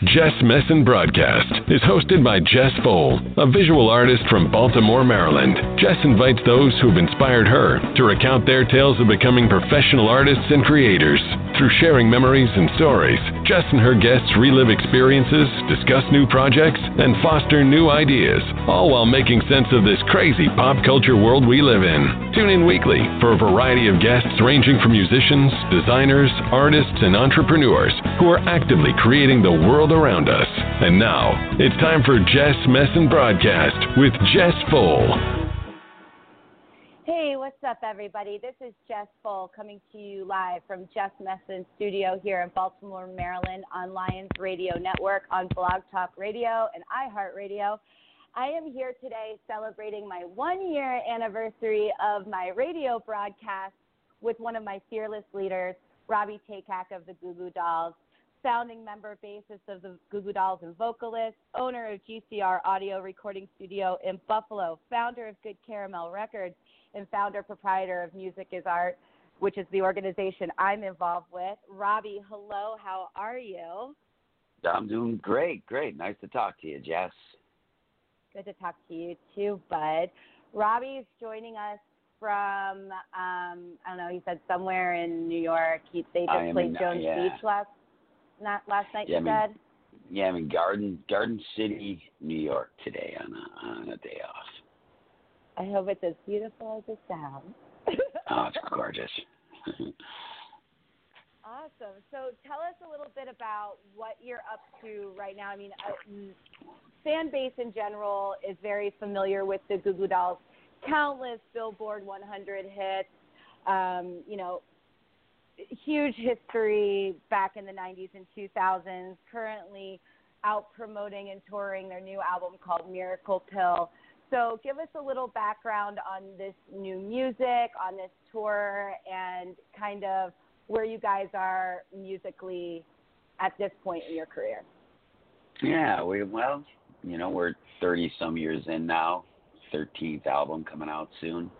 JessMessin Broadcast is hosted by Jess Pfohl, a visual artist from Baltimore, Maryland. Jess invites those who have inspired her to recount their tales of becoming professional artists and creators. Through sharing memories and stories, Jess and her guests relive experiences, discuss new projects, and foster new ideas, all while making sense of this crazy pop culture world we live in. Tune in weekly for a variety of guests ranging from musicians, designers, artists, and entrepreneurs who are actively creating the world around us. And now, it's time for Jess Messon Broadcast with Jess Pfohl. What's up, everybody? This is Jess Pfohl coming to you live from Jess Messon Studio here in Baltimore, Maryland on Lyons Radio Network on Blog Talk Radio and iHeartRadio. I am here today celebrating my one year anniversary of my radio broadcast with one of my fearless leaders, Robby Takac of the Goo Goo Dolls founding member, bassist of the Goo Goo Dolls and vocalist, owner of GCR Audio Recording Studio in Buffalo, founder of Good Charamel Records, and founder proprietor of Music is Art, which is the organization I'm involved with. Robby, hello, how are you? I'm doing great, great. Nice to talk to you, Jess. Good to talk to you too, bud. Robby is joining us from um, I don't know. He said somewhere in New York. He, they just played in, Jones yeah. Beach last not last night. Yeah, you I said. Yeah, I'm in Garden Garden City, New York today on a on a day off. I hope it's as beautiful as it sounds. oh, it's gorgeous. awesome. So tell us a little bit about what you're up to right now. I mean, uh, fan base in general is very familiar with the Goo Goo Dolls. Countless Billboard 100 hits. Um, you know, huge history back in the 90s and 2000s. Currently out promoting and touring their new album called Miracle Pill. So, give us a little background on this new music, on this tour, and kind of where you guys are musically at this point in your career. Yeah, we well, you know, we're 30 some years in now. 13th album coming out soon.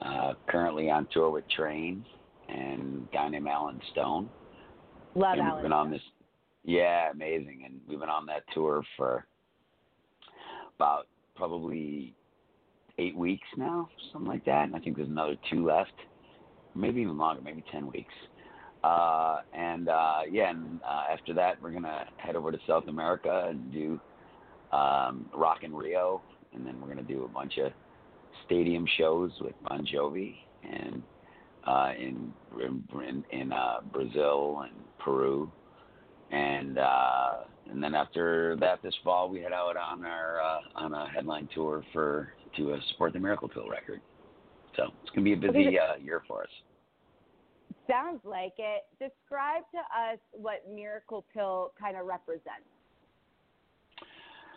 Uh, currently on tour with Train and guy named Allen Stone. Love and Allen. We've been on this, yeah, amazing. And we've been on that tour for about probably eight weeks now, something like that. And I think there's another two left, maybe even longer, maybe ten weeks. Uh, and uh, yeah, and uh, after that, we're gonna head over to South America and do um, Rock in Rio, and then we're gonna do a bunch of stadium shows with Bon Jovi and uh, in in, in uh, Brazil and Peru, and uh, and then after that, this fall we head out on our uh, on a headline tour for to uh, support the Miracle Pill record. So it's gonna be a busy uh, year for us. Sounds like it. Describe to us what Miracle Pill kind of represents,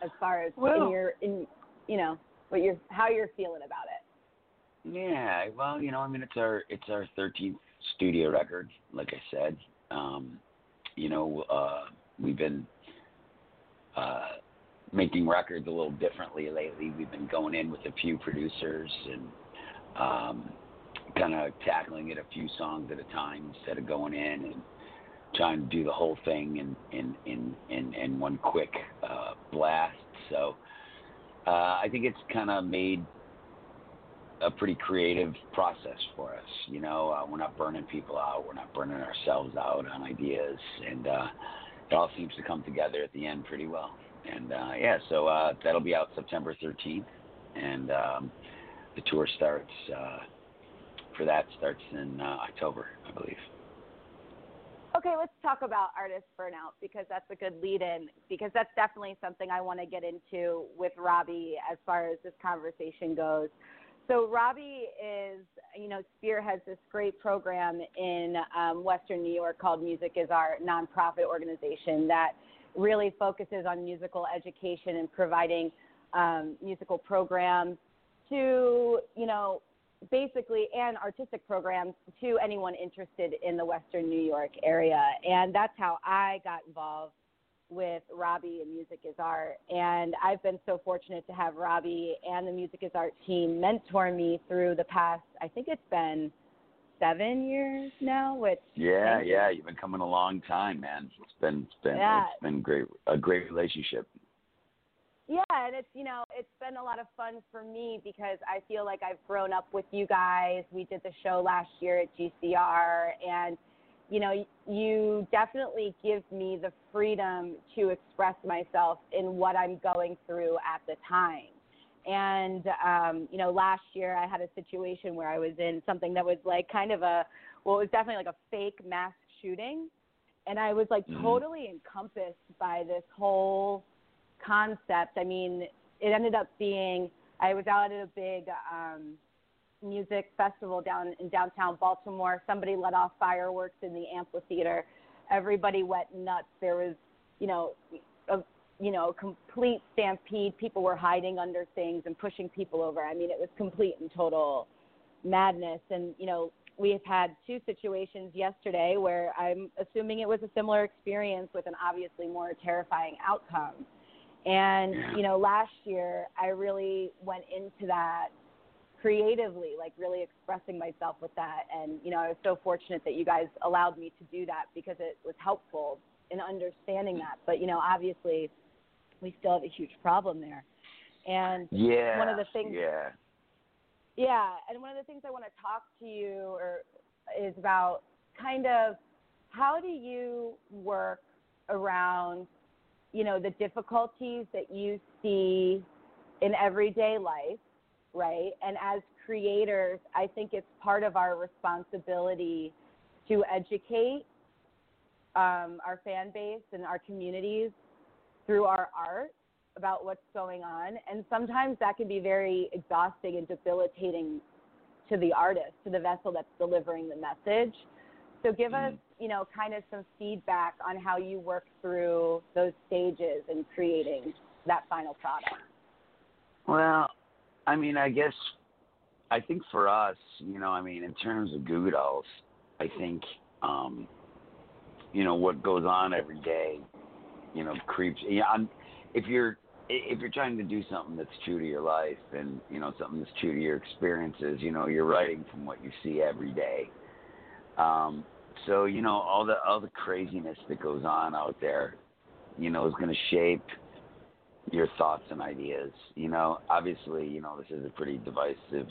as far as well, in your in you know what you're how you're feeling about it. Yeah, well, you know, I mean, it's our it's our 13th studio record, like I said. Um, you know, uh, we've been uh, making records a little differently lately. We've been going in with a few producers and um, kind of tackling it a few songs at a time instead of going in and trying to do the whole thing in in in in, in one quick uh, blast. So uh, I think it's kind of made a pretty creative process for us. You know, uh, we're not burning people out. We're not burning ourselves out on ideas, and uh, it all seems to come together at the end pretty well. And uh, yeah, so uh, that'll be out September 13th, and um, the tour starts. Uh, for that starts in uh, October, I believe. Okay, let's talk about artist burnout because that's a good lead in because that's definitely something I want to get into with Robby as far as this conversation goes. So Robby is, you know, spearheads this great program in um, Western New York called Music Is Art nonprofit organization that really focuses on musical education and providing um, musical programs to, you know, basically and artistic programs to anyone interested in the Western New York area, and that's how I got involved with Robby and Music is Art. And I've been so fortunate to have Robby and the Music is Art team mentor me through the past. I think it's been seven years now. Which yeah, yeah, you. you've been coming a long time, man. It's been it's been yeah. it's been great a great relationship. Yeah, and it's you know it's been a lot of fun for me because I feel like I've grown up with you guys. We did the show last year at GCR, and you know you definitely give me the freedom to express myself in what I'm going through at the time. And um, you know, last year I had a situation where I was in something that was like kind of a well, it was definitely like a fake mass shooting, and I was like mm-hmm. totally encompassed by this whole concept. I mean, it ended up being I was out at a big um, music festival down in downtown Baltimore. Somebody let off fireworks in the amphitheater. Everybody went nuts. There was, you know, a you know complete stampede. People were hiding under things and pushing people over. I mean, it was complete and total madness. And you know, we have had two situations yesterday where I'm assuming it was a similar experience with an obviously more terrifying outcome. And, you know, last year I really went into that creatively, like really expressing myself with that. And, you know, I was so fortunate that you guys allowed me to do that because it was helpful in understanding that. But, you know, obviously we still have a huge problem there. And yeah, one of the things, yeah, yeah, and one of the things I want to talk to you or is about kind of how do you work around you know, the difficulties that you see in everyday life, right? And as creators, I think it's part of our responsibility to educate um, our fan base and our communities through our art about what's going on. And sometimes that can be very exhausting and debilitating to the artist, to the vessel that's delivering the message. So give mm-hmm. us, you know, kind of some feedback on how you work through those stages in creating that final product. Well, I mean, I guess I think for us, you know, I mean, in terms of Goo Dolls, I think, um, you know, what goes on every day, you know, creeps. Yeah, I'm, if you're if you're trying to do something that's true to your life and you know something that's true to your experiences, you know, you're writing from what you see every day. Um, so you know all the all the craziness that goes on out there, you know, is going to shape your thoughts and ideas. You know, obviously, you know this is a pretty divisive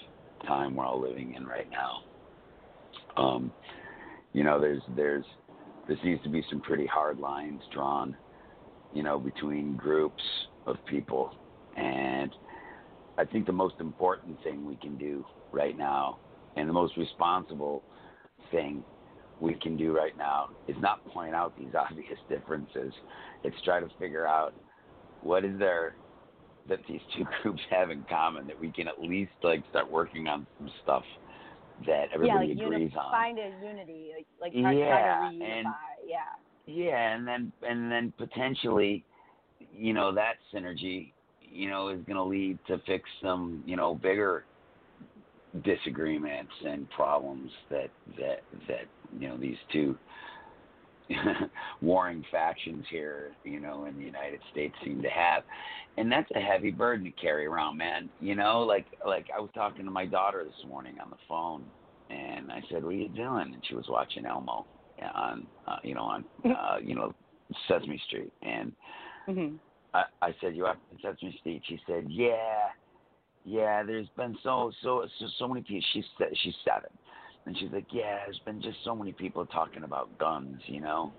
time we're all living in right now. Um, you know, there's there's there seems to be some pretty hard lines drawn, you know, between groups of people, and I think the most important thing we can do right now, and the most responsible thing we can do right now is not point out these obvious differences. It's try to figure out what is there that these two groups have in common that we can at least like start working on some stuff that everybody yeah, like agrees uni- on. Find a unity, like like yeah. And, yeah. Yeah, and then and then potentially, you know, that synergy, you know, is going to lead to fix some, you know, bigger disagreements and problems that that that you know these two warring factions here, you know, in the United States seem to have. And that's a heavy burden to carry around, man. You know, like like I was talking to my daughter this morning on the phone and I said, "What are you doing?" And she was watching Elmo on uh, you know, on uh, you know, Sesame Street. And mm-hmm. I I said, "You watching Sesame Street?" She said, "Yeah." Yeah, there's been so so so, so many people. She's said she's seven, and she's like, yeah, there's been just so many people talking about guns, you know.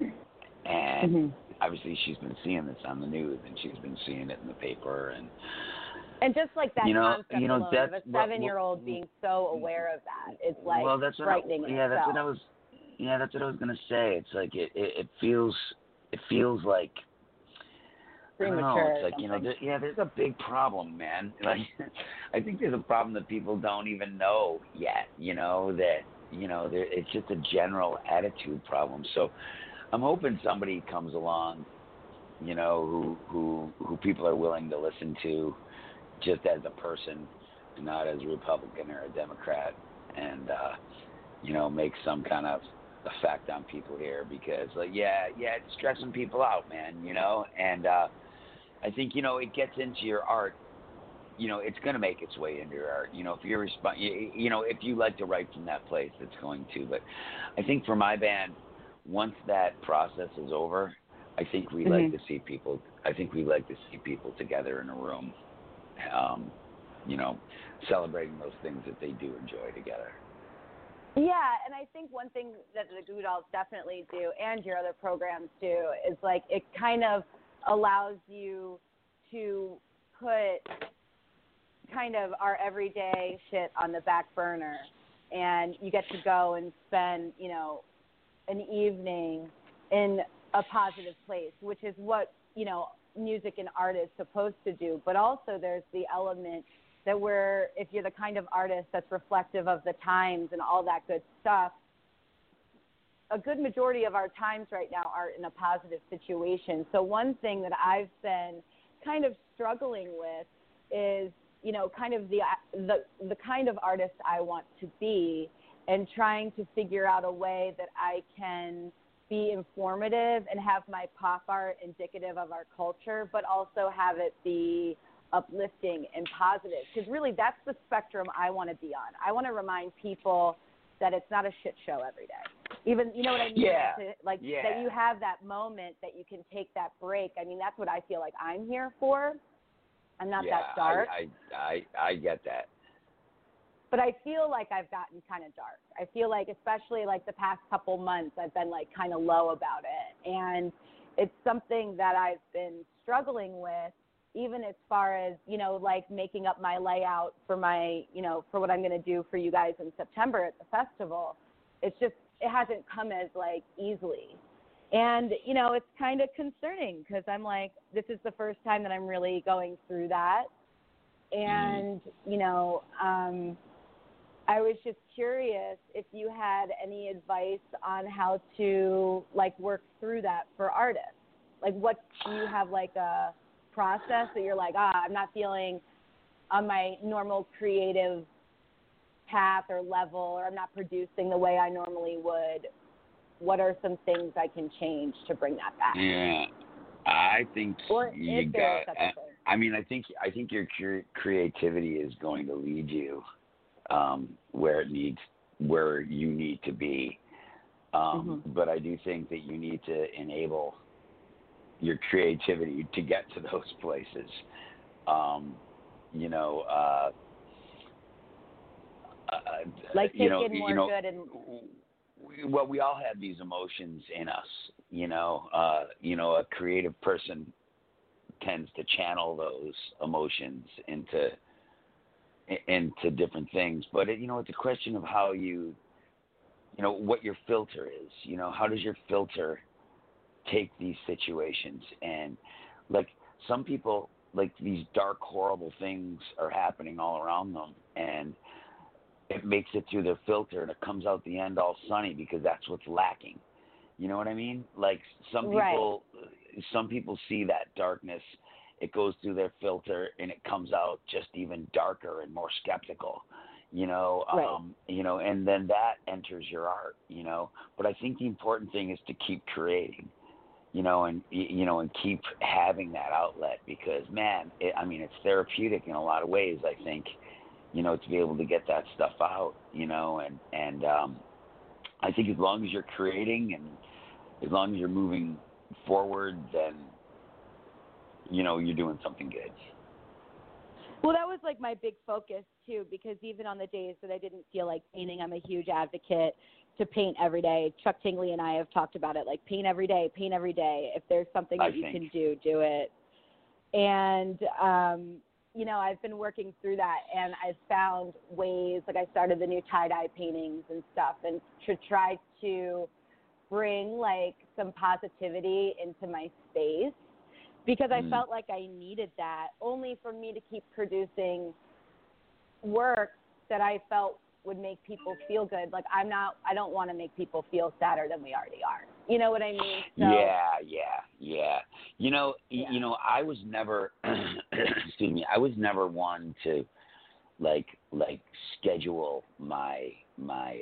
And mm-hmm. obviously, she's been seeing this on the news, and she's been seeing it in the paper, and and just like that you know, concept you know, alone of a seven-year-old well, being so aware of that, it's like well, that's frightening. What I, yeah, that's what I was. Yeah, that's what I was gonna say. It's like it, it, it feels, it feels like premature. It's like you know, there, yeah, there's a big problem, man. Like, I think there's a problem that people don't even know yet. You know that you know there, it's just a general attitude problem. So, I'm hoping somebody comes along, you know, who who who people are willing to listen to, just as a person, not as a Republican or a Democrat, and uh, you know, make some kind of effect on people here because like yeah, yeah, it's stressing people out, man, you know, and uh I think, you know, it gets into your art you know, it's going to make its way into your art. You know, if you're respond, you, you know, if you like to write from that place, it's going to. But I think for my band, once that process is over, I think we mm-hmm. like to see people. I think we like to see people together in a room, um, you know, celebrating those things that they do enjoy together. Yeah, and I think one thing that the Goo Dolls definitely do, and your other programs do, is like it kind of allows you to put kind of our everyday shit on the back burner and you get to go and spend, you know, an evening in a positive place, which is what, you know, music and art is supposed to do. But also there's the element that we're if you're the kind of artist that's reflective of the times and all that good stuff, a good majority of our times right now are in a positive situation. So one thing that I've been kind of struggling with is you know, kind of the the the kind of artist I want to be, and trying to figure out a way that I can be informative and have my pop art indicative of our culture, but also have it be uplifting and positive. Because really, that's the spectrum I want to be on. I want to remind people that it's not a shit show every day. Even you know what I mean? Yeah. To, like yeah. that you have that moment that you can take that break. I mean, that's what I feel like I'm here for. I'm not yeah, that dark. I, I I I get that. But I feel like I've gotten kind of dark. I feel like especially like the past couple months I've been like kind of low about it. And it's something that I've been struggling with even as far as, you know, like making up my layout for my, you know, for what I'm going to do for you guys in September at the festival. It's just it hasn't come as like easily and, you know, it's kind of concerning because I'm like, this is the first time that I'm really going through that. And, you know, um, I was just curious if you had any advice on how to like work through that for artists. Like, what do you have like a process that you're like, ah, I'm not feeling on my normal creative path or level, or I'm not producing the way I normally would what are some things I can change to bring that back? Yeah, I think or you got. I mean, I think I think your creativity is going to lead you um, where it needs, where you need to be. Um, mm-hmm. But I do think that you need to enable your creativity to get to those places. Um, you know, uh, uh, like taking you know, more you know, good and well, we all have these emotions in us. You know, uh, you know, a creative person tends to channel those emotions into into different things. But it, you know, it's a question of how you, you know, what your filter is. You know, how does your filter take these situations and like some people like these dark horrible things are happening all around them and it makes it through their filter and it comes out the end all sunny because that's what's lacking. You know what I mean? Like some people right. some people see that darkness, it goes through their filter and it comes out just even darker and more skeptical. You know, right. um, you know, and then that enters your art, you know. But I think the important thing is to keep creating you know, and you know, and keep having that outlet because, man, it, I mean, it's therapeutic in a lot of ways. I think, you know, to be able to get that stuff out, you know, and and um, I think as long as you're creating and as long as you're moving forward, then you know you're doing something good. Well, that was like my big focus too, because even on the days that I didn't feel like painting, I'm a huge advocate to paint every day. Chuck Tingley and I have talked about it, like paint every day, paint every day. If there's something that I you think. can do, do it. And um, you know, I've been working through that and I've found ways, like I started the new tie dye paintings and stuff, and to try to bring like some positivity into my space because mm. I felt like I needed that only for me to keep producing work that I felt would make people feel good. Like I'm not, I don't want to make people feel sadder than we already are. You know what I mean? So, yeah, yeah, yeah. You know, yeah. you know, I was never, excuse me, I was never one to, like, like schedule my my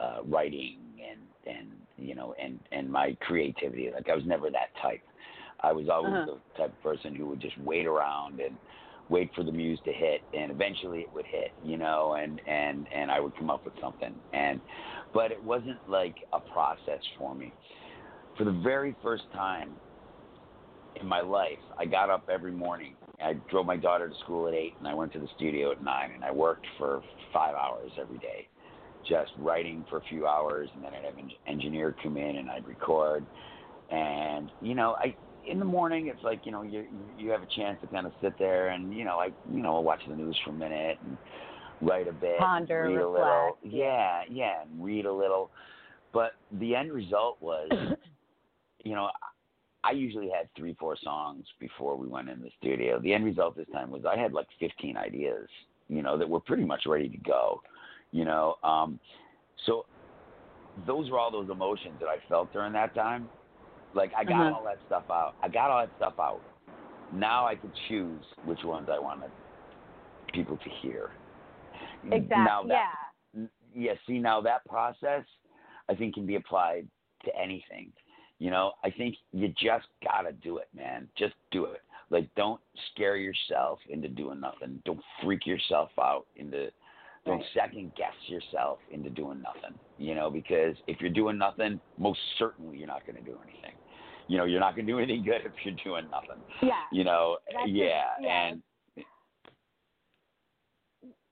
uh, uh, writing and and you know and and my creativity. Like I was never that type. I was always Uh-huh. the type of person who would just wait around and wait for the muse to hit, and eventually it would hit, you know, and and and I would come up with something. And but it wasn't like a process for me. For the very first time in my life, I got up every morning. I drove my daughter to school at eight, and I went to the studio at nine, and I worked for five hours every day, just writing for a few hours, and then I'd have an engineer come in and I'd record. And you know, I in the morning it's like you know you you have a chance to kind of sit there and you know I you know watch the news for a minute and write a bit, Ponder, read a little, yeah, yeah, and read a little. But the end result was, you know, I usually had three, four songs before we went in the studio. The end result this time was I had like 15 ideas, you know, that were pretty much ready to go, you know. Um, so those were all those emotions that I felt during that time. Like I got Uh-huh. all that stuff out. I got all that stuff out. Now I could choose which ones I wanted people to hear. Exactly. Now that, yeah. Yeah see now that process i think can be applied to anything you know i think you just gotta do it man just do it like don't scare yourself into doing nothing don't freak yourself out into don't Right. second guess yourself into doing nothing you know because if you're doing nothing most certainly you're not going to do anything you know you're not going to do anything good if you're doing nothing Yeah. you know yeah yeah. and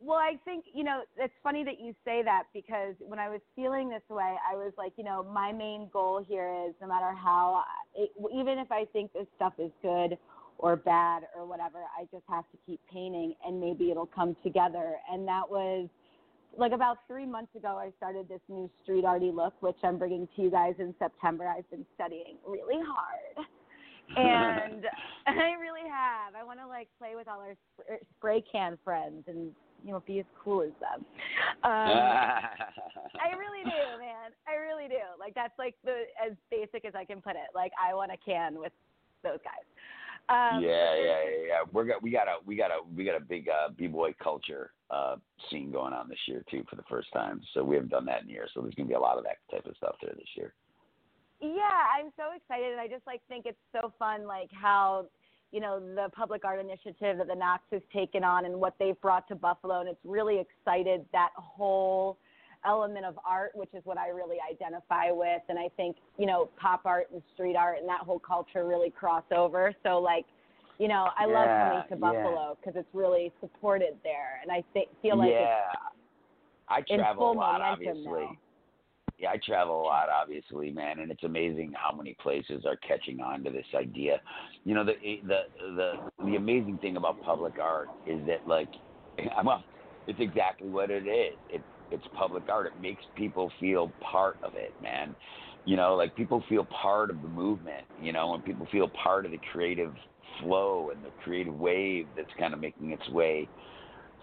Well, I think, you know, it's funny that you say that because when I was feeling this way, I was like, you know, my main goal here is no matter how, it, even if I think this stuff is good or bad or whatever, I just have to keep painting and maybe it'll come together. And that was like about three months ago, I started this new street arty look, which I'm bringing to you guys in September. I've been studying really hard. and I really have. I want to like play with all our spray can friends and you know be as cool as them. Um, I really do, man. I really do. Like that's like the as basic as I can put it. Like I want a can with those guys. Um, yeah, yeah, yeah, yeah. We're got we got a we got a we got a big uh, b boy culture uh, scene going on this year too for the first time. So we haven't done that in years. So there's gonna be a lot of that type of stuff there this year. Yeah, I'm so excited, and I just like think it's so fun, like how you know the public art initiative that the Knox has taken on and what they've brought to Buffalo, and it's really excited that whole element of art, which is what I really identify with, and I think you know pop art and street art and that whole culture really cross over. So like, you know, I love coming to. Buffalo because it's really supported there, and I th- feel like yeah, I travel full a lot, momentum obviously. now. Yeah, I travel a lot, obviously, man, and it's amazing how many places are catching on to this idea. You know, the the the the amazing thing about public art is that, like, well, it's exactly what it is. It it's public art. It makes people feel part of it, man. You know, like people feel part of the movement. You know, and people feel part of the creative flow and the creative wave that's kind of making its way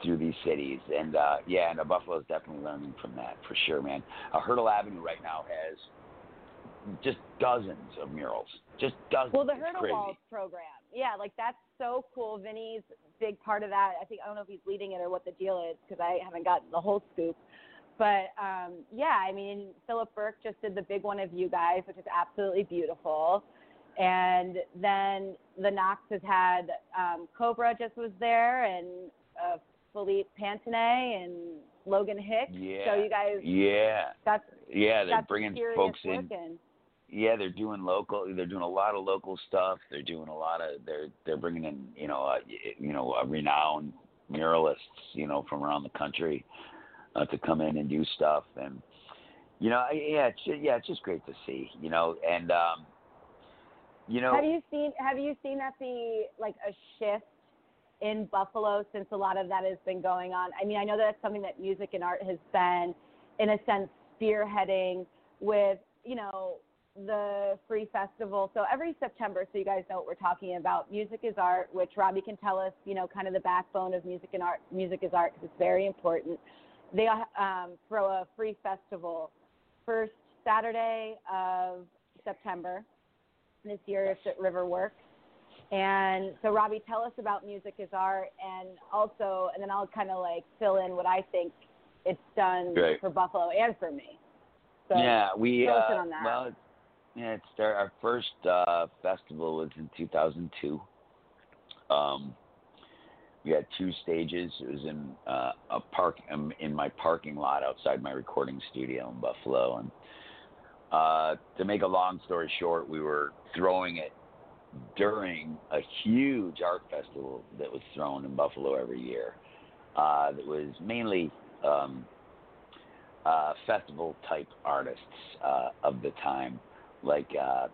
through these cities. And uh yeah, and uh, Buffalo's definitely learning from that for sure, man. Uh, Hertel Avenue right now has just dozens of murals. Just dozens. Well, the Hertel. Walls program, yeah, like that's so cool. Vinny's big part of that. I think I don't know if he's leading it or what the deal is because I haven't gotten the whole scoop. But um, yeah, I mean, Philip Burke just did the big one of you guys, which is absolutely beautiful. And then the Knox has had um, Kobra just was there, and uh, Felipe Pantone and Logan Hicks. Yeah. So you guys, Yeah. that's Yeah, they're that's bringing folks in. Yeah, they're doing local. They're doing a lot of local stuff. They're doing a lot of. They're they're bringing in you know uh, you know uh, renowned muralists you know from around the country uh, to come in and do stuff and you know yeah it's yeah it's just great to see you know and um you know Have you seen Have you seen that be like a shift in Buffalo since a lot of that has been going on? I mean, I know that's something that music and art has been, in a sense, spearheading with you know the free festival. So every September, so you guys know what we're talking about. Music is art, which Robby can tell us, you know, kind of the backbone of music and art. Music is art because it's very important. They um, throw a free festival first Saturday of September this year it's at Riverworks. And so, Robby, tell us about Music is Art, and also, and then I'll kind of like fill in what I think it's done Right. for Buffalo and for me. So yeah, we uh, on that. well, it's, yeah, it's our, our first uh, festival was in 2002. Um, we had two stages. It was in uh, a park um, in my parking lot outside my recording studio in Buffalo. And uh, to make a long story short, we were throwing it during a huge art festival that was thrown in Buffalo every year. Uh, that was mainly um, uh, festival type artists uh, of the time, like uh,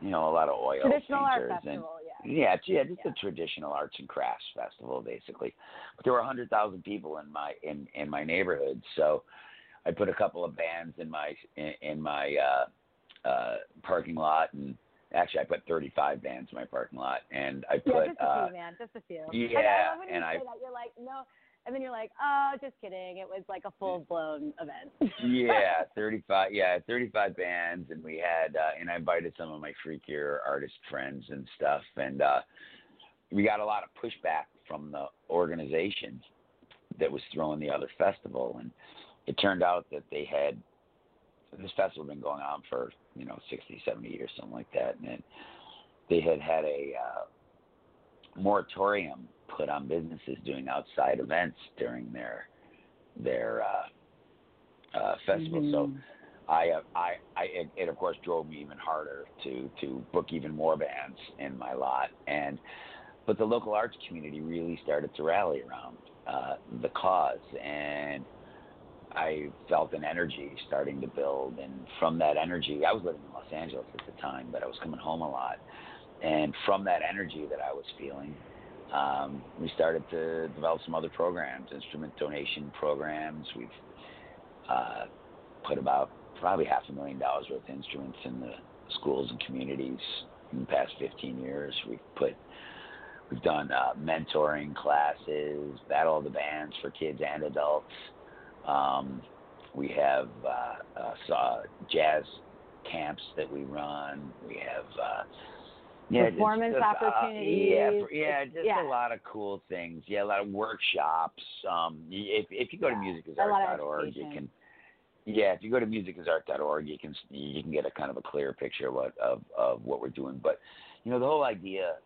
you know a lot of oil Traditional art painters and yeah. yeah, it's, yeah, just Yeah. a traditional arts and crafts festival, basically. But there were hundred thousand people in my in in my neighborhood, so I put a couple of bands in my in, in my uh, uh, parking lot, and actually I put thirty five bands in my parking lot, and I put Yeah, just a uh, few, man. Just a few. yeah, Like, I and I- that. You're like, no, and then you're like, oh, just kidding. It was like a full blown event. yeah, 35, yeah, 35 bands, and we had, uh, and I invited some of my freakier artist friends and stuff, and uh, we got a lot of pushback from the organization that was throwing the other festival, and it turned out that they had this festival had been going on for you know 60, 70 years, something like that, and then they had had a uh, moratorium put on businesses doing outside events during their their uh, uh, festival. So Mhm. I, uh, I, I, it, it of course drove me even harder to to book even more bands in my lot, and but the local arts community really started to rally around uh, the cause, and I felt an energy starting to build, and from that energy, I was living in Los Angeles at the time, but I was coming home a lot, and from that energy that I was feeling. Um, we started to develop some other programs, instrument donation programs. We've uh, put about probably half a million dollars worth of instruments in the schools and communities in the past 15 years. We've put we've done uh, mentoring classes, battle of the bands for kids and adults. Um, we have uh, uh, saw jazz camps that we run. We have uh, yeah, Performance just, opportunities. yeah, yeah, just Yeah. a lot of cool things. Yeah, a lot of workshops. Um, if if you go to Yeah, of musicisart.org, you can. Yeah, if you go to musicisart.org, you can you can get a kind of a clear picture of what of of what we're doing. But you know, the whole idea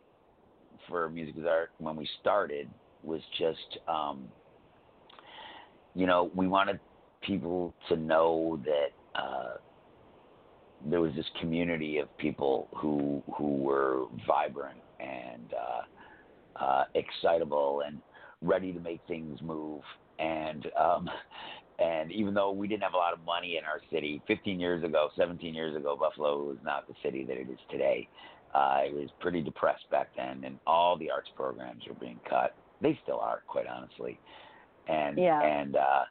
for Music is Art when we started was just, um, you know, we wanted people to know that uh, there was this community of people who who were vibrant and uh, uh, excitable and ready to make things move. And um, and even though we didn't have a lot of money in our city, 15 years ago, 17 years ago, Buffalo was not the city that it is today. Uh, it was pretty depressed back then, and all the arts programs were being cut. They still are, quite honestly. And Yeah. and uh,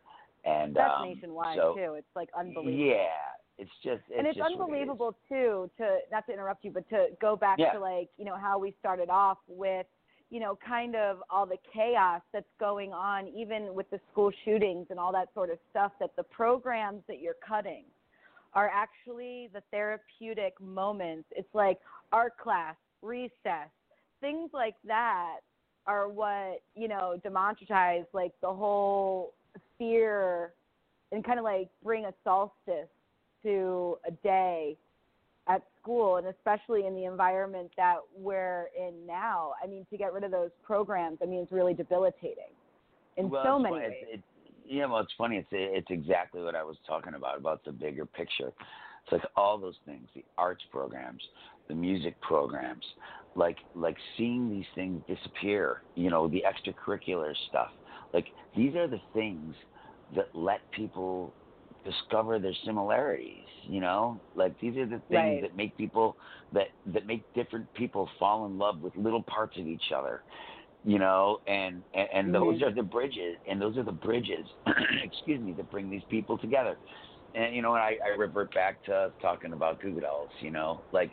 and That's um, nationwide so, too. It's like unbelievable. Yeah, it's just it's and it's just what it unbelievable too to not to interrupt you, but to go back Yeah. to like you know how we started off with you know kind of all the chaos that's going on, even with the school shootings and all that sort of stuff. That the programs that you're cutting are actually the therapeutic moments. It's like art class, recess, things like that are what you know democratize like the whole fear and kind of like bring a solstice to a day at school and especially in the environment that we're in now. I mean, to get rid of those programs, I mean, it's really debilitating in well, so many ways. It's, it, yeah, well, it's funny. It's it's exactly what I was talking about about the bigger picture. It's like all those things, the arts programs, the music programs, like like seeing these things disappear. You know, the extracurricular stuff. Like these are the things that let people discover their similarities. You know, like these are the things Right. that make people that that make different people fall in love with little parts of each other you know and and, and those Mhm. are the bridges and those are the bridges excuse me that bring these people together and you know I, I revert back to talking about Goo Goo Dolls you know like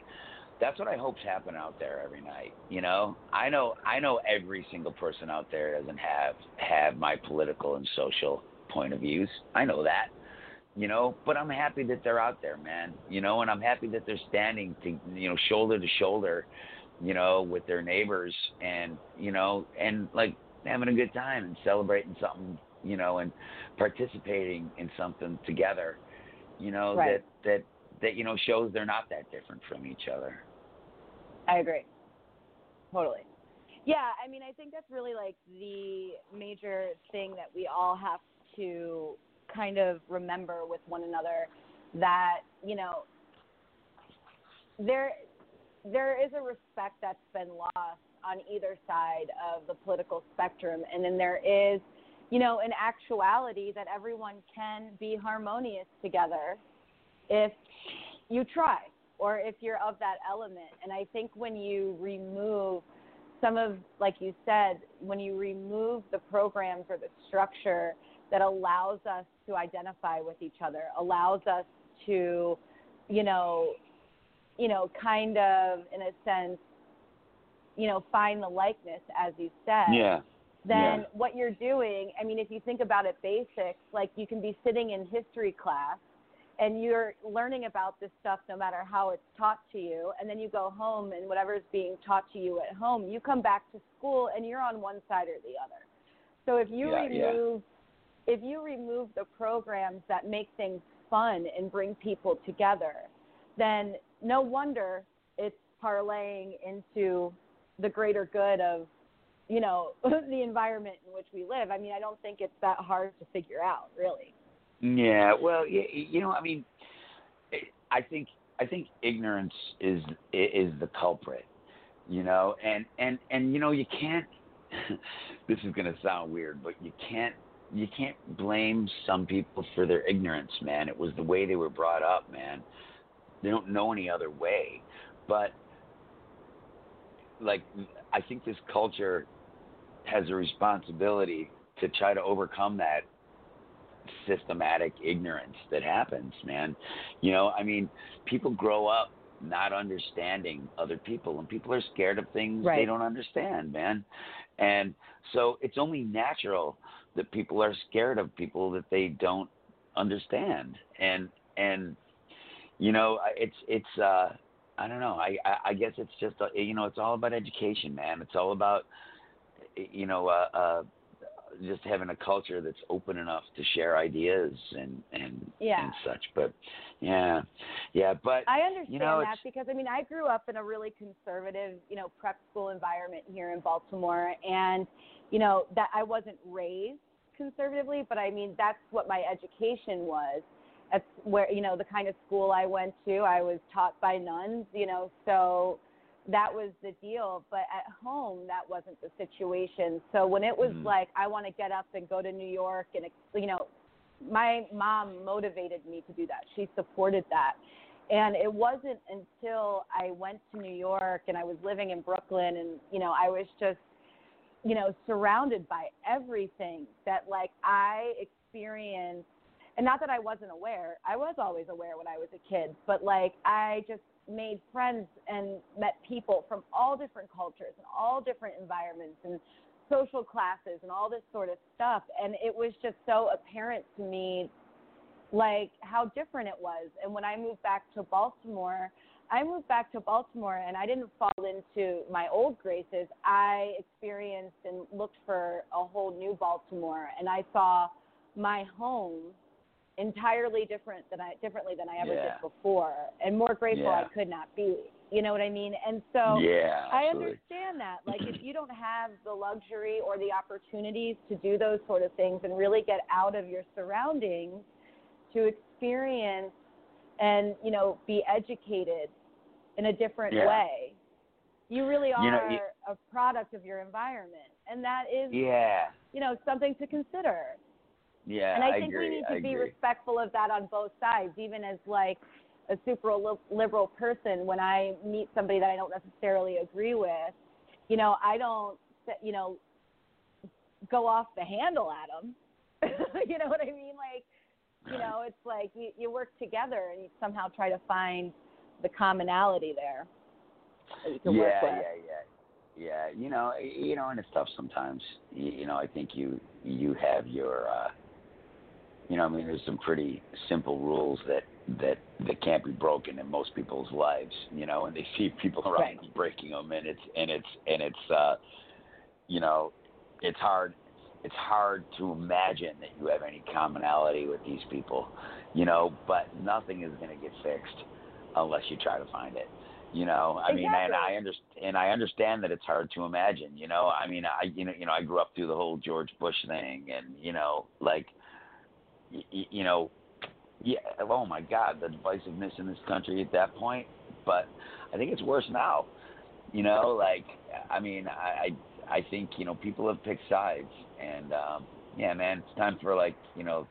that's what I hope's happen out there every night you know? I know I know every single person out there doesn't have have my political and social point of views. I know that you know? But I'm happy that they're out there man you know? And I'm happy that they're standing to you know shoulder to shoulder you know, with their neighbors and, you know, and like having a good time and celebrating something, you know, and participating in something together. You know, Right. that that that you know shows they're not that different from each other. I agree. Totally. Yeah, I mean, I think that's really like the major thing that we all have to kind of remember with one another that, you know, there there is a respect that's been lost on either side of the political spectrum and then there is, you know, in actuality that everyone can be harmonious together if you try or if you're of that element. And I think when you remove some of, like you said, when you remove the programs or the structure that allows us to identify with each other, allows us to, you know, you know, kind of in a sense, you know, find the likeness, as you said Yeah. Then Yeah. what you're doing, I mean, if you think about it basics, like you can be sitting in history class and you're learning about this stuff no matter how it's taught to you, and then you go home and whatever's being taught to you at home, you come back to school and you're on one side or the other. So if you Yeah, yeah. remove if you remove the programs that make things fun and bring people together, then no wonder it's parlaying into the greater good of you know the environment in which we live. I mean, I don't think it's that hard to figure out, really. Yeah, well, y- y- you know, I mean, eh, I think I think ignorance is is the culprit, you know, and and and you know you can't. this is gonna sound weird, but you can't you can't blame some people for their ignorance, man. It was the way they were brought up, man. They don't know any other way, but like I think this culture has a responsibility to try to overcome that systematic ignorance that happens, man. You know, I mean, people grow up not understanding other people and people are scared of things they don't understand, man. And so it's only natural that people are scared of people that they don't understand. And and you know, it's it's uh I don't know. I I, I guess it's just uh, you know, it's all about education, man. It's all about you know, uh uh just having a culture that's open enough to share ideas and and Yeah. and such. But yeah, yeah. But I understand you know, that because I mean I grew up in a really conservative, you know, prep school environment here in Baltimore and you know that I wasn't raised conservatively, but I mean that's what my education was. That's where you know the kind of school I went to. I was taught by nuns, you know, so that was the deal. But at home, that wasn't the situation. So when it was Mhm. like I want to get up and go to New York, and you know, my mom motivated me to do that. She supported that. And it wasn't until I went to New York and I was living in Brooklyn and, you know, I was just, you know, surrounded by everything that like I experienced. And not that I wasn't aware, I was always aware when I was a kid, but like I just made friends and met people from all different cultures and all different environments and social classes and all this sort of stuff. And it was just so apparent to me like how different it was. And when I moved back to Baltimore, I moved back to Baltimore and I didn't fall into my old graces. I experienced and looked for a whole new Baltimore and I saw my home entirely different than I differently than I ever Yeah. did before and more grateful I could not be. You know what I mean? And so yeah, I understand that. Like, if you don't have the luxury or the opportunities to do those sort of things and really get out of your surroundings to experience and, you know, be educated in a different Yeah. way, you really are You know, you- a product of your environment. And that is, Yeah, you know, something to consider. Yeah. and I, think agree. we need to I be agree. respectful of that on both sides, even as like a super liberal person. When I meet somebody that I don't necessarily agree with, you know, I don't, you know, go off the handle at them. you know what I mean? Like, you know, it's like you, you work together and you somehow try to find the commonality there that you can yeah, work with. yeah, yeah, yeah. You know, you know, and it's tough sometimes. You, you know, I think you you have your, uh, you know, I mean, there's some pretty simple rules that that that can't be broken in most people's lives. You know, and they see people around Right. breaking them, and it's and it's and it's, uh, you know, it's hard. it's hard to imagine that you have any commonality with these people, you know. But nothing is going to get fixed unless you try to find it. You know, I exactly. mean, and I understand, and I understand that it's hard to imagine. You know, I mean, I you know, you know, I grew up through the whole George Bush thing, and you know, like, y- y- you know, yeah, oh my God, the divisiveness in this country at that point. But I think it's worse now. You know, like, I mean, I I, think you know people have picked sides, and um, yeah, man, it's time for like you know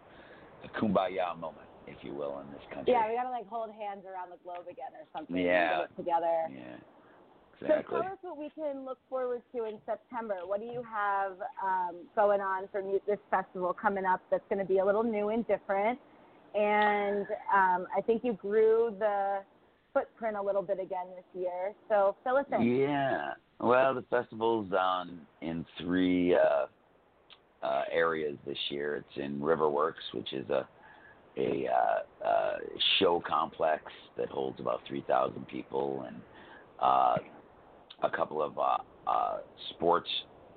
a kumbaya moment if you will, in this country. Yeah, we gotta like hold hands around the globe again or something. Yeah. And get it together. Yeah. Exactly. So tell us what we can look forward to in September. What do you have um, going on for this festival coming up that's going to be a little new and different? And um, I think you grew the footprint a little bit again this year. So fill us in. Yeah. Well, the festival's on in three uh, uh, areas this year. It's in Riverworks, which is a a uh, uh, show complex that holds about 3,000 people and uh, a couple of uh, uh, sports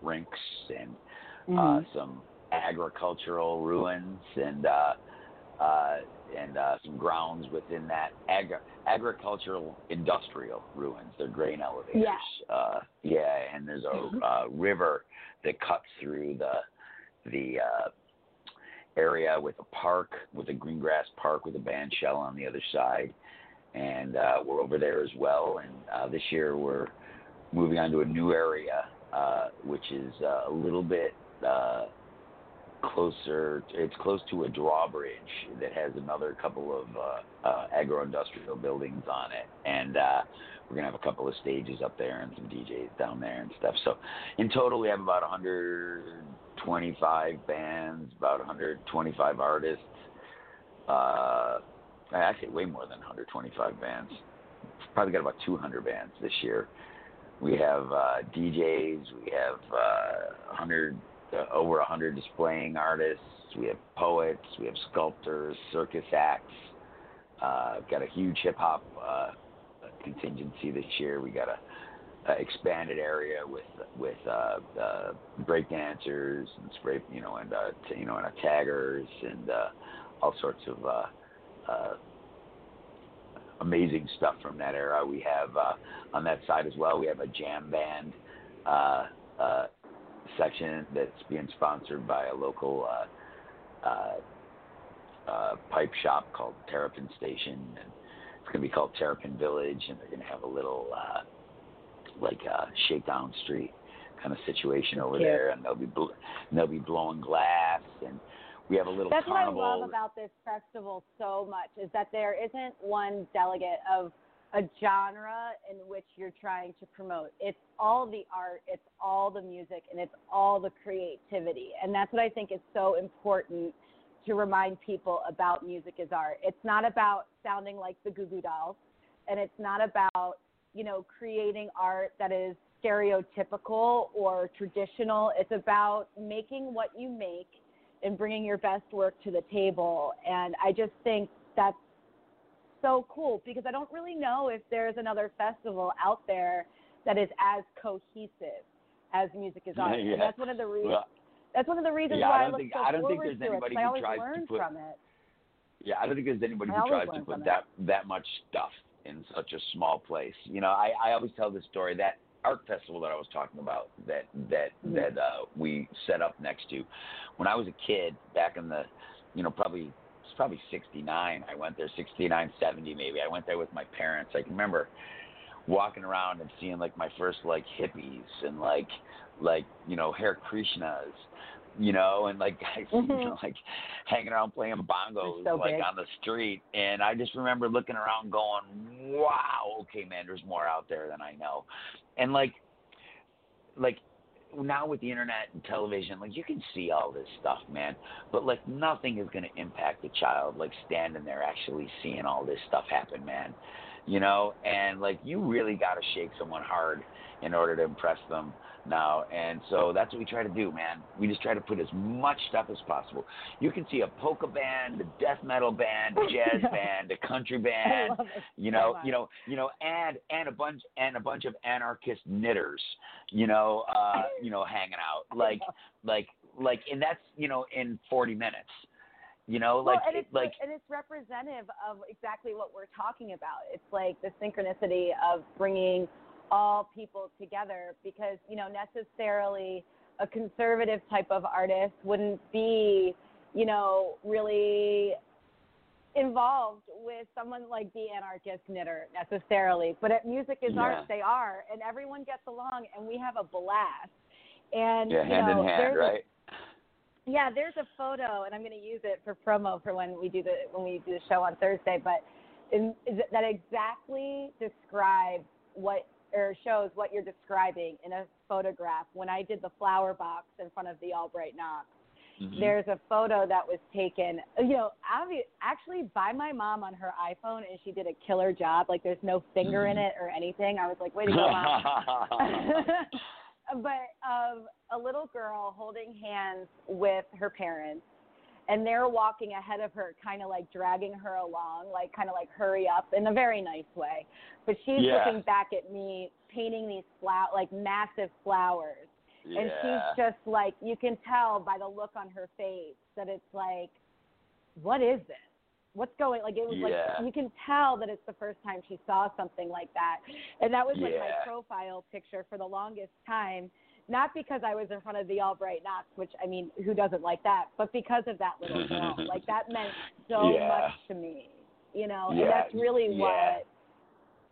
rinks and uh, Mhm. some agricultural ruins and uh, uh, and uh, some grounds within that agri- agricultural industrial ruins. They're grain elevators. Yeah. Uh, yeah, and there's a uh, river that cuts through the the uh, area with a park, with a green grass park with a band shell on the other side. And uh, we're over there as well. And uh, this year we're moving on to a new area, uh, which is uh, a little bit uh, closer. It's close to a drawbridge that has another couple of uh, uh, agro-industrial buildings on it. And uh, we're gonna have a couple of stages up there and some DJs down there and stuff. So in total, we have about 125 bands, about 125 artists. Actually, way more than 125 bands. Probably got about 200 bands this year. We have uh, DJs. We have uh, 100 uh, over 100 displaying artists. We have poets. We have sculptors, circus acts. Uh, got a huge hip hop uh, contingency this year. We got a, a expanded area with with uh, uh, break dancers and spray, you know, and uh, t- you know, and uh, taggers and uh, all sorts of uh, uh, amazing stuff from that era. We have uh, on that side as well. We have a jam band uh, uh, section that's being sponsored by a local uh, uh, uh, pipe shop called Terrapin Station, and it's going to be called Terrapin Village, and they're going to have a little uh, like uh, shakedown street kind of situation over Cute. there, and they'll be bl- and they'll be blowing glass, and we have a little That's carnival. what I love about this festival so much is that there isn't one delegate of a genre in which you're trying to promote. It's all the art, it's all the music, and it's all the creativity. And that's what I think is so important to remind people about music as art. It's not about sounding like the Goo Goo Dolls, and it's not about, you know, creating art that is stereotypical or traditional. It's about making what you make and bringing your best work to the table. And I just think that's so cool because I don't really know if there's another festival out there that is as cohesive as music is art. Yeah. That's one of the reasons. Well, that's one of the reasons Yeah, I why I, don't look think- so I don't think forward there's to it. anybody 'cause I who always tries to put- from it. Yeah, I don't think there's anybody I who tries to put that that much stuff in such a small place. You know, I, I always tell this story that art festival that I was talking about that that Mhm. that uh, we set up next to. When I was a kid, back in the, you know, probably it's probably '69. I went there, '69, '70 maybe. I went there with my parents. I can remember walking around and seeing like my first like hippies and like like you know Hare Krishnas, you know, and like guys you Mhm. know, like hanging around playing bongos so like big. on the street. And I just remember looking around going, Wow, okay man, there's more out there than I know. And like like now with the internet and television, like you can see all this stuff, man. But like nothing is gonna impact a child like standing there actually seeing all this stuff happen, man. You know, and like you really gotta shake someone hard in order to impress them now. And so that's what we try to do, man. We just try to put as much stuff as possible. You can see a polka band, a death metal band, a jazz band, a country band, you know, you know, you know, and and a bunch and a bunch of anarchist knitters, you know, uh, you know, hanging out. Like like like, and that's you know in 40 minutes. You know, well, like and it's like and it's representative of exactly what we're talking about. It's like the synchronicity of bringing all people together because you know necessarily a conservative type of artist wouldn't be you know really involved with someone like the anarchist knitter necessarily but at music is Yeah. art they are and everyone gets along and we have a blast and yeah, you hand know in hand, there's a right? yeah, there's a photo, and I'm going to use it for promo for when we do the when we do the show on Thursday. But in, that exactly describes what or shows what you're describing in a photograph. When I did the flower box in front of the Albright Knox, Mhm. there's a photo that was taken, you know, obvi- actually by my mom on her iPhone, and she did a killer job. Like there's no finger in it or anything. I was like, wait a minute, mom. but of a little girl holding hands with her parents and they're walking ahead of her kind of like dragging her along like kind of like hurry up in a very nice way but she's Yeah. looking back at me painting these flower like massive flowers yeah. and she's just like you can tell by the look on her face that it's like what is this what's going like it was Yeah. like you can tell that it's the first time she saw something like that and that was like my profile picture for the longest time not because I was in front of the Albright Knox, which I mean, who doesn't like that, but because of that little girl. like that meant so Yeah. much to me, you know. Yeah, And that's really yeah. what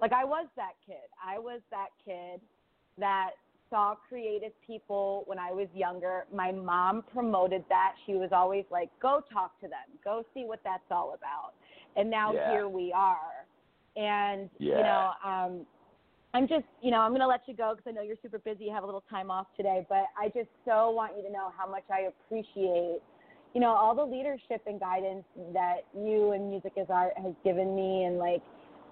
like I was that kid. I was that kid that saw creative people when I was younger. My mom promoted that. She was always like, "Go talk to them. Go see what that's all about." And now here we are. And you know, um I'm just, you know, I'm going to let you go because I know you're super busy. You have a little time off today, but I just so want you to know how much I appreciate, you know, all the leadership and guidance that you and Music Is Art has given me and like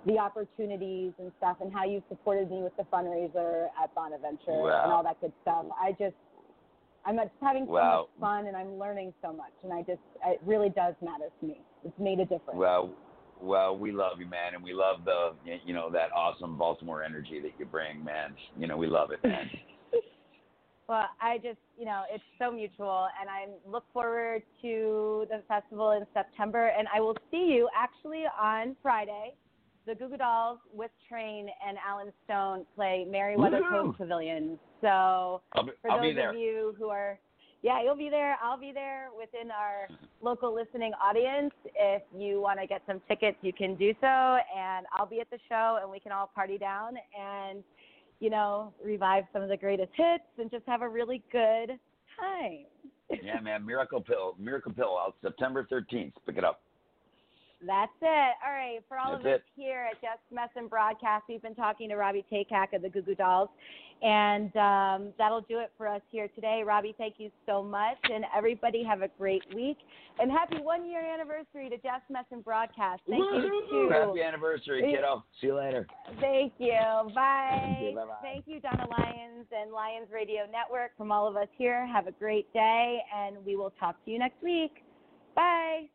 the opportunities and stuff and how you supported me with the fundraiser at Bonaventure and all that good stuff. I just, I'm just having so Wow. much fun and I'm learning so much and I just, it really does matter to me. It's made a difference. Well, well, we love you, man, and we love the you know that awesome Baltimore energy that you bring, man. You know, we love it, man. Well, I just, you know, it's so mutual, and I look forward to the festival in September. And I will see you actually on Friday. The Goo Goo Dolls with Train and Allen Stone play Merriweather Woohoo! Cove Pavilion. So I'll be, for I'll those be there. of you who are, yeah, you'll be there. I'll be there within our local listening audience. If you want to get some tickets, you can do so, and I'll be at the show, and we can all party down and, you know, revive some of the greatest hits and just have a really good time. yeah, man. Miracle Pill, Miracle Pill out September 13th. Pick it up. That's it. All right. For all of That's us here at Just Messin Broadcast, we've been talking to Robby Takac of the Goo Goo Dolls. And um, that'll do it for us here today. Robby, thank you so much. And everybody have a great week. And happy one year anniversary to JessMessin Broadcast. Thank you, too. Happy anniversary, kiddo. See you later. Thank you. Bye. Thank you. Bye-bye. Thank you, Donna Lyons and Lyons Radio Network. From all of us here, have a great day, and we will talk to you next week. Bye.